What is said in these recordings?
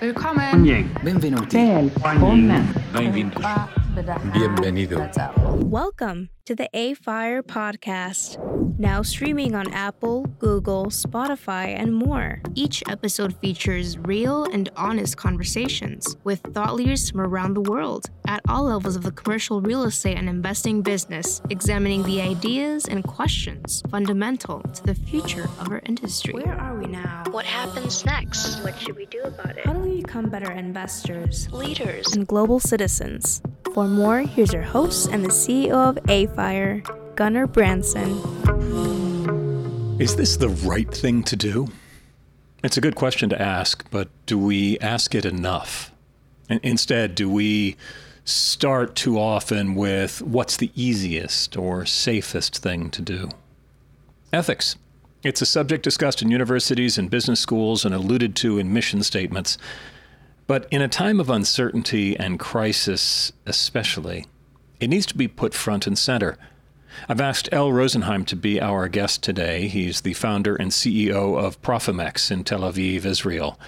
Willkommen. Benvenuti. Bienvenido. Welcome to the AFIRE podcast, now streaming on Apple, Google, Spotify, and more. Each episode features real and honest conversations with thought leaders from around the world at all levels of the commercial real estate and investing business, examining the ideas and questions fundamental to the future of our industry. Where are we now? What happens next? What should we do about it? How do we become better investors, leaders, and global citizens? For more, here's your host and the CEO of AFIRE, Gunnar Branson. Is this the right thing to do? It's a good question to ask, but do we ask it enough? And instead, do we start too often with what's the easiest or safest thing to do? Ethics. It's a subject discussed in universities and business schools and alluded to in mission statements. But in a time of uncertainty and crisis, especially, it needs to be put front and center. I've asked El Rosenheim to be our guest today. He's the founder and CEO of Profimex in Tel Aviv, Israel.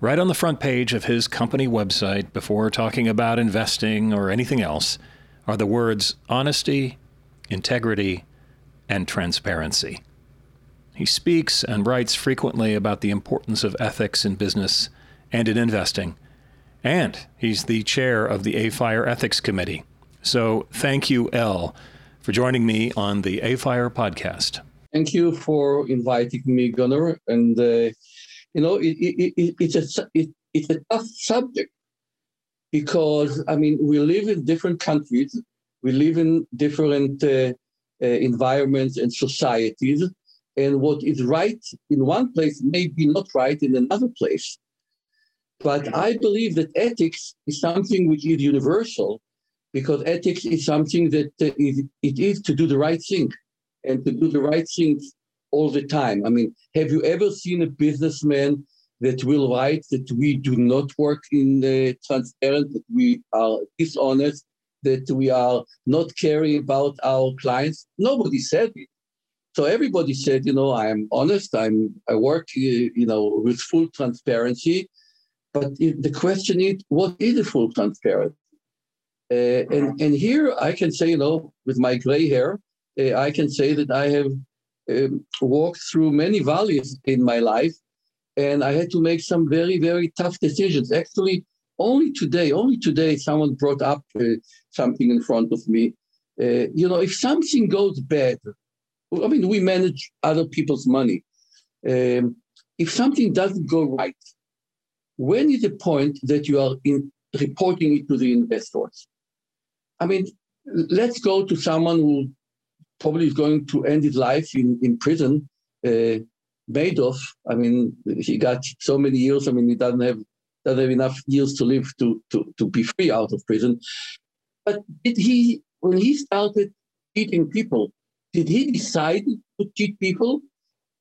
Right on the front page of his company website, before talking about investing or anything else, are the words honesty, integrity, and transparency. He speaks and writes frequently about the importance of ethics in business and in investing. And he's the chair of the AFIRE Ethics Committee. So thank you, El, for joining me on the AFIRE podcast. Thank you for inviting me, Gunnar. And, uh, you know, it, it, it, it's, a, it's a tough subject because, I mean, we live in different countries, we live in different uh, uh, environments and societies. And what is right in one place may be not right in another place. But I believe that ethics is something which is universal because ethics is something that uh, it, is to do the right thing and to do the right things all the time. I mean, have you ever seen a businessman that will write that we do not work in the transparent, that we are dishonest, that we are not caring about our clients? Nobody said it. So everybody said, you know, I am honest. I'm I work, uh, you know, with full transparency. But the question is, what is a full transparency? Uh, and, and here I can say, you know, with my gray hair, uh, I can say that I have um, walked through many valleys in my life, and I had to make some very, very tough decisions. Actually, only today, only today, someone brought up uh, something in front of me. Uh, you know, if something goes bad, I mean, we manage other people's money. Um, if something doesn't go right, when is the point that you are in reporting it to the investors? I mean, let's go to someone who probably is going to end his life in, in prison. Uh, Madoff, I mean, he got so many years. I mean, he doesn't have doesn't have enough years to live to, to, to be free out of prison. But did he, when he started cheating people, did he decide to cheat people?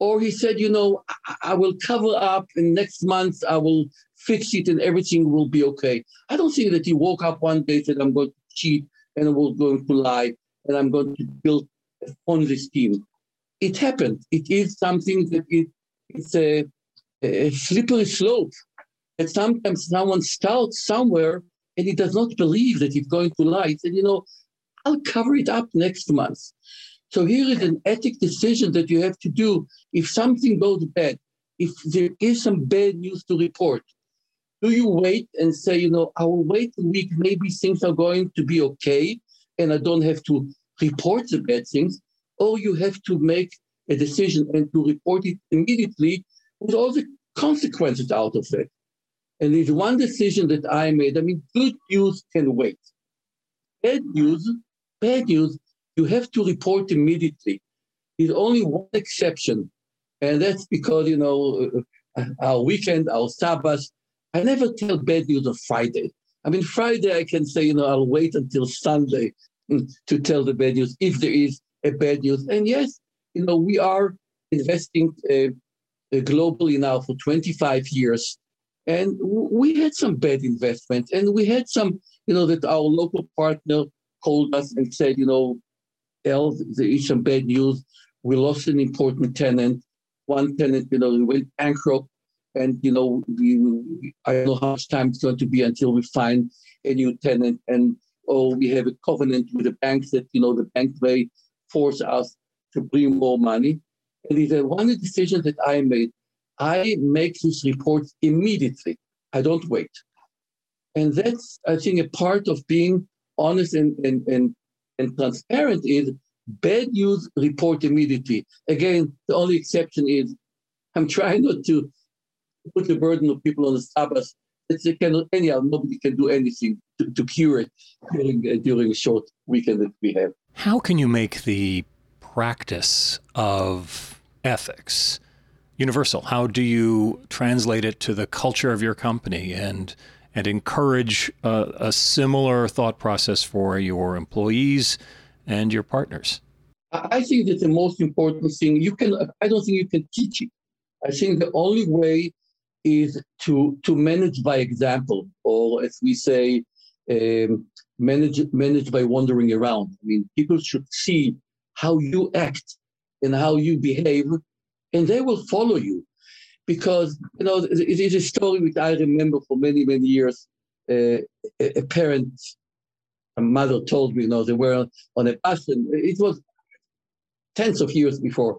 Or he said, you know, I, I will cover up and next month I will fix it and everything will be okay. I don't think that he woke up one day and said, I'm going to cheat and I'm going to lie and I'm going to build a Ponzi scheme. It happened. It is something that it, it's a, a slippery slope. That sometimes someone starts somewhere and he does not believe that he's going to lie. He said, you know, I'll cover it up next month. So here is an ethic decision that you have to do if something goes bad, if there is some bad news to report. Do you wait and say, you know, I will wait a week, maybe things are going to be okay and I don't have to report the bad things, or you have to make a decision and to report it immediately with all the consequences out of it. And there's one decision that I made. I mean, good news can wait. Bad news, bad news you have to report immediately. There's only one exception, and that's because, you know, uh, our weekend, our Sabbath, I never tell bad news on Friday. I mean, Friday I can say, you know, I'll wait until Sunday mm, to tell the bad news if there is a bad news. And yes, you know, we are investing uh, uh globally now for 25 years. And we had some bad investments, and we had some, you know, that our local partner called us and said, you know, there is some bad news. We lost an important tenant. one tenant, you know, went bankrupt, and you know, we, I don't know how much time it's going to be until we find a new tenant, and oh, we have a covenant with the bank that you know the bank may force us to bring more money. And it's one decision that I made. I make this report immediately. I don't wait. And that's, I think, a part of being honest and, and, and, and transparent is bad news report immediately. Again, the only exception is I'm trying not to put the burden of people on the Sabbath. That they cannot, anyhow, nobody can do anything to, to cure it during, uh, during a short weekend that we have. How can you make the practice of ethics universal? How do you translate it to the culture of your company and and encourage a, similar thought process for your employees and your partners? I think that the most important thing you can I don't think you can teach it. I think the only way is to to manage by example, or as we say, um, manage manage by wandering around. I mean, people should see how you act and how you behave, and they will follow you. Because, you know, it is a story which I remember for many, many years. Uh, a, parent, a mother told me, you know, they were on a bus, and it was tens of years before.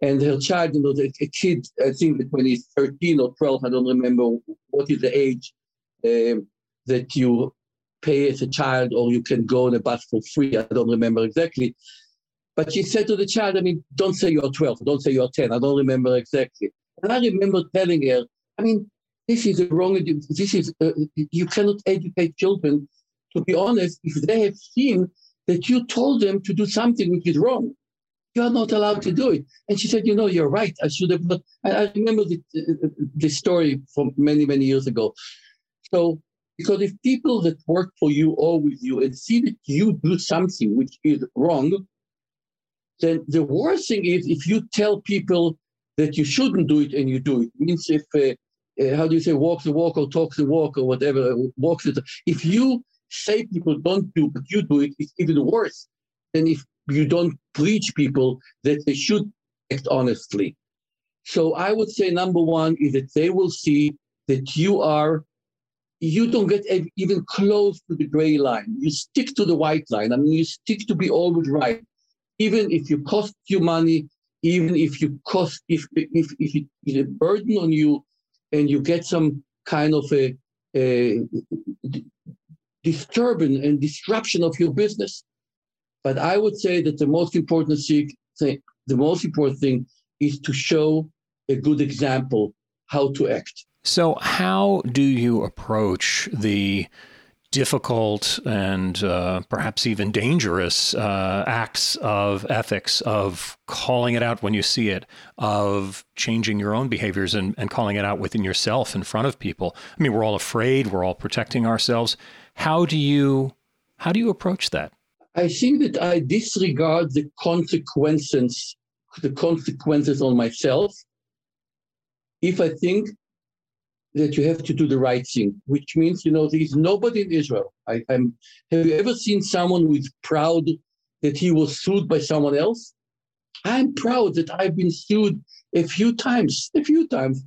And her child, you know, a kid, I think when he's 13 or 12, I don't remember what is the age um, that you pay as a child or you can go on a bus for free. I don't remember exactly. But she said to the child, I mean, don't say you're 12, don't say you're 10. I don't remember exactly. And I remember telling her, I mean, this is a wrong. This is, uh, you cannot educate children. To be honest, if they have seen that you told them to do something which is wrong, you are not allowed to do it. And she said, you know, you're right. I should have. Not. I remember the, the story from many, many years ago. So, because if people that work for you or with you and see that you do something which is wrong, then the worst thing is if you tell people that you shouldn't do it and you do it. it means if uh, uh, how do you say walk the walk or talk the walk or whatever walk the if you say people don't do but you do it it's even worse than if you don't preach people that they should act honestly. So i would say number one is that they will see that you are you don't get even close to the gray line. You stick to the white line. I mean you stick to be always right. Even if you cost you money, even if you cost if if if it is a burden on you, and you get some kind of a, a disturbance and disruption of your business. But I would say that the most important thing, the most important thing is to show a good example how to act. So, how do you approach the difficult and uh, perhaps even dangerous uh, acts of ethics, of calling it out when you see it, of changing your own behaviors and, and calling it out within yourself in front of people. I mean, we're all afraid, we're all protecting ourselves. How do you how do you approach that? I think that I disregard the consequences, the consequences on myself. If I think that you have to do the right thing, which means, you know, there's nobody in Israel. I, am have you ever seen someone who is proud that he was sued by someone else? I'm proud that I've been sued a few times, a few times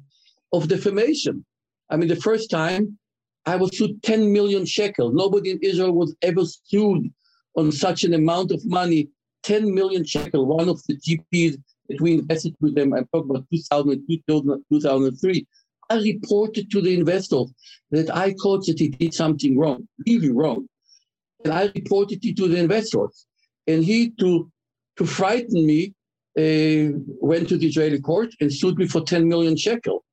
of defamation. I mean, the first time I was sued 10 million shekels. Nobody in Israel was ever sued on such an amount of money, 10 million shekels. One of the GPs that we invested with them, I'm talking about 2000, 2003, I reported to the investor that I thought that he did something wrong, really wrong. And I reported it to the investors. And he, to, to frighten me, uh, went to the Israeli court and sued me for 10 million shekel.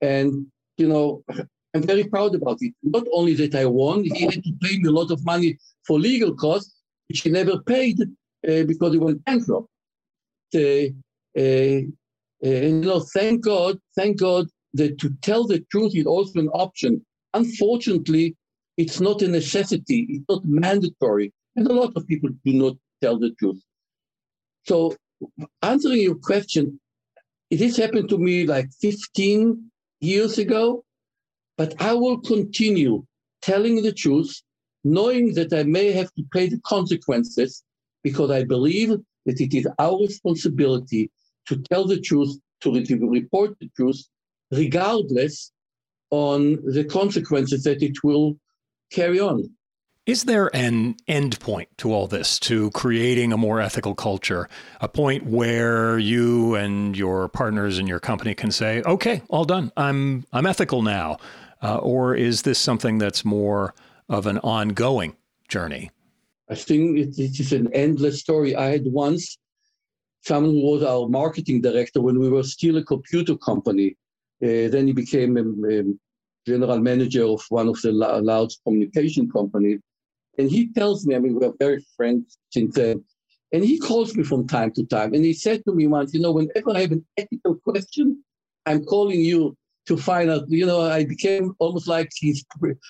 And, you know, I'm very proud about it. Not only that I won, he had to pay me a lot of money for legal costs, which he never paid uh, because he went bankrupt. Uh, uh, and, you know, thank God, thank God that to tell the truth is also an option. Unfortunately, it's not a necessity, it's not mandatory. And a lot of people do not tell the truth. So, answering your question, it has happened to me like 15 years ago, but I will continue telling the truth, knowing that I may have to pay the consequences, because I believe that it is our responsibility to tell the truth to report the truth, regardless on the consequences that it will carry on. Is there an end point to all this, to creating a more ethical culture, a point where you and your partners in your company can say, "Okay, all done. I'm I'm ethical now," uh, or is this something that's more of an ongoing journey? I think it, it is an endless story. I had once someone who was our marketing director when we were still a computer company. Uh, then he became a, a, general manager of one of the large communication companies. And he tells me, I mean, we're very friends since then. And he calls me from time to time. And he said to me once, you know, whenever I have an ethical question, I'm calling you to find out, you know, I became almost like his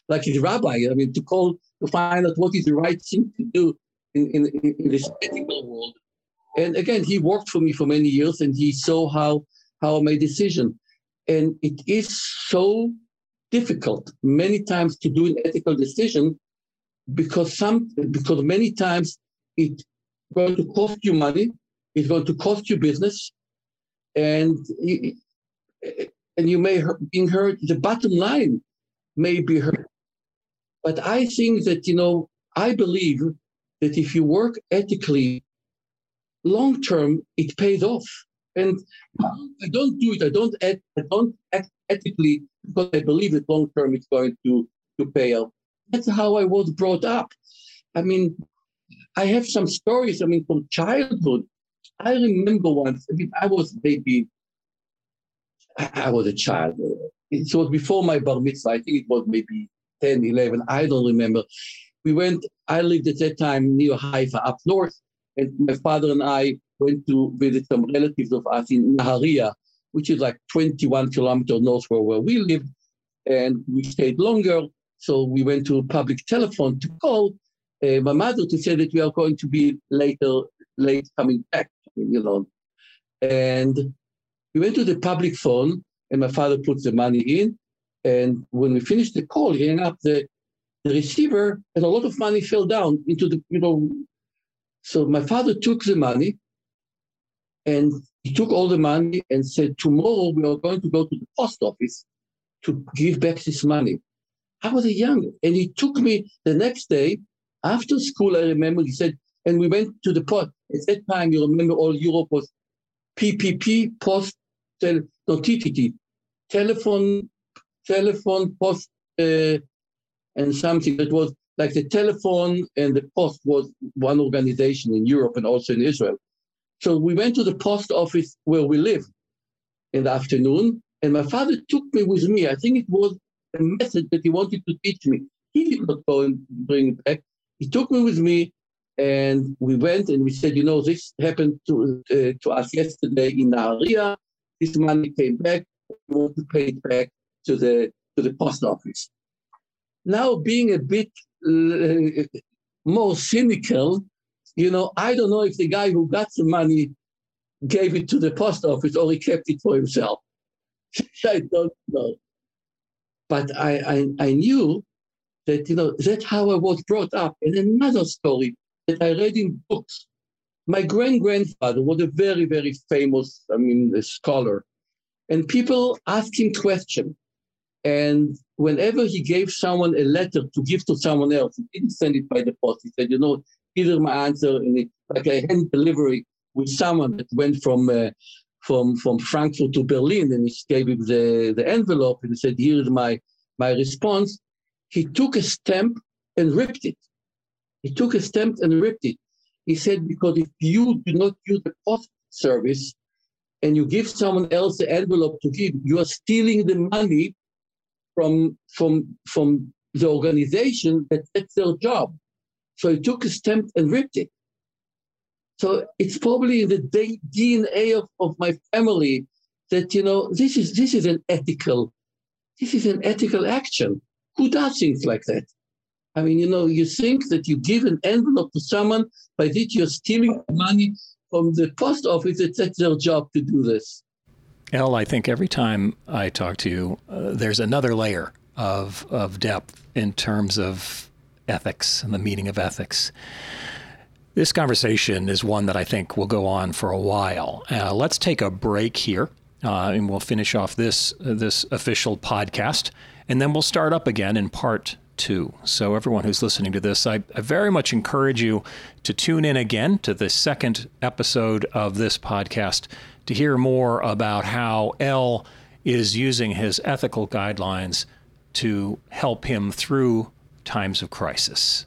like his rabbi. I mean, to call to find out what is the right thing to do in, in, in this ethical world. And again, he worked for me for many years and he saw how how I made decision. And it is so difficult many times to do an ethical decision because some because many times it's going to cost you money, it's going to cost you business, and and you may be hurt. The bottom line may be hurt. But I think that you know I believe that if you work ethically, long term it pays off. And I don't do it. I don't act. I don't act ethically because I believe that long term it's going to to pay off. That's how I was brought up. I mean, I have some stories. I mean, from childhood. I remember once. I mean, I was maybe. I was a child. It was before my bar mitzvah. I think it was maybe 10, 11. I don't remember. We went. I lived at that time near Haifa, up north, and my father and I went to visit some relatives of us in Naharia, which is like 21 kilometers north from where we lived. And we stayed longer. So we went to a public telephone to call uh, my mother to say that we are going to be later, late coming back, you know. And we went to the public phone and my father put the money in. And when we finished the call, he hung up the, the receiver and a lot of money fell down into the, you know. So my father took the money and he took all the money and said, tomorrow we are going to go to the post office to give back this money. I was a young, and he took me the next day after school. I remember he said, and we went to the post. At that time, you remember all Europe was PPP, post, tel, no, TTT, telephone, telephone, post, uh, and something that was like the telephone and the post was one organization in Europe and also in Israel. So we went to the post office where we live in the afternoon, and my father took me with me. I think it was a message that he wanted to teach me. He did not go and bring it back. He took me with me, and we went and we said, you know, this happened to uh, to us yesterday in Naharia. This money came back. We want to pay it back to the to the post office. Now, being a bit Uh, more cynical, you know, I don't know if the guy who got the money gave it to the post office or he kept it for himself. I don't know. But I, I, I knew that, you know, that's how I was brought up. And another story that I read in books. My grand grandfather was a very, very famous, I mean, scholar. And people asked him questions. And whenever he gave someone a letter to give to someone else, he didn't send it by the post. He said, you know, either my answer it, like a hand delivery with someone that went from uh, from from Frankfurt to Berlin, and he gave him the, the envelope and he said, "Here is my my response." He took a stamp and ripped it. He took a stamp and ripped it. He said, "Because if you do not use the post service and you give someone else the envelope to give, you are stealing the money from from from the organization that that's their job." So he took a stamp and ripped it. So it's probably in the DNA of, of my family that, you know, this is, this is an ethical, this is an ethical action. Who does things like that? I mean, you know, you think that you give an envelope to someone by which you're stealing money from the post office, that that's their job to do this. El, I think every time I talk to you, uh, there's another layer of, of depth in terms of ethics and the meaning of ethics. This conversation is one that I think will go on for a while. Uh, let's take a break here. uh, and we'll finish off this this official podcast, and then we'll start up again in part two. So everyone who's listening to this, I, I very much encourage you to tune in again to the second episode of this podcast to hear more about how El is using his ethical guidelines to help him through times of crisis.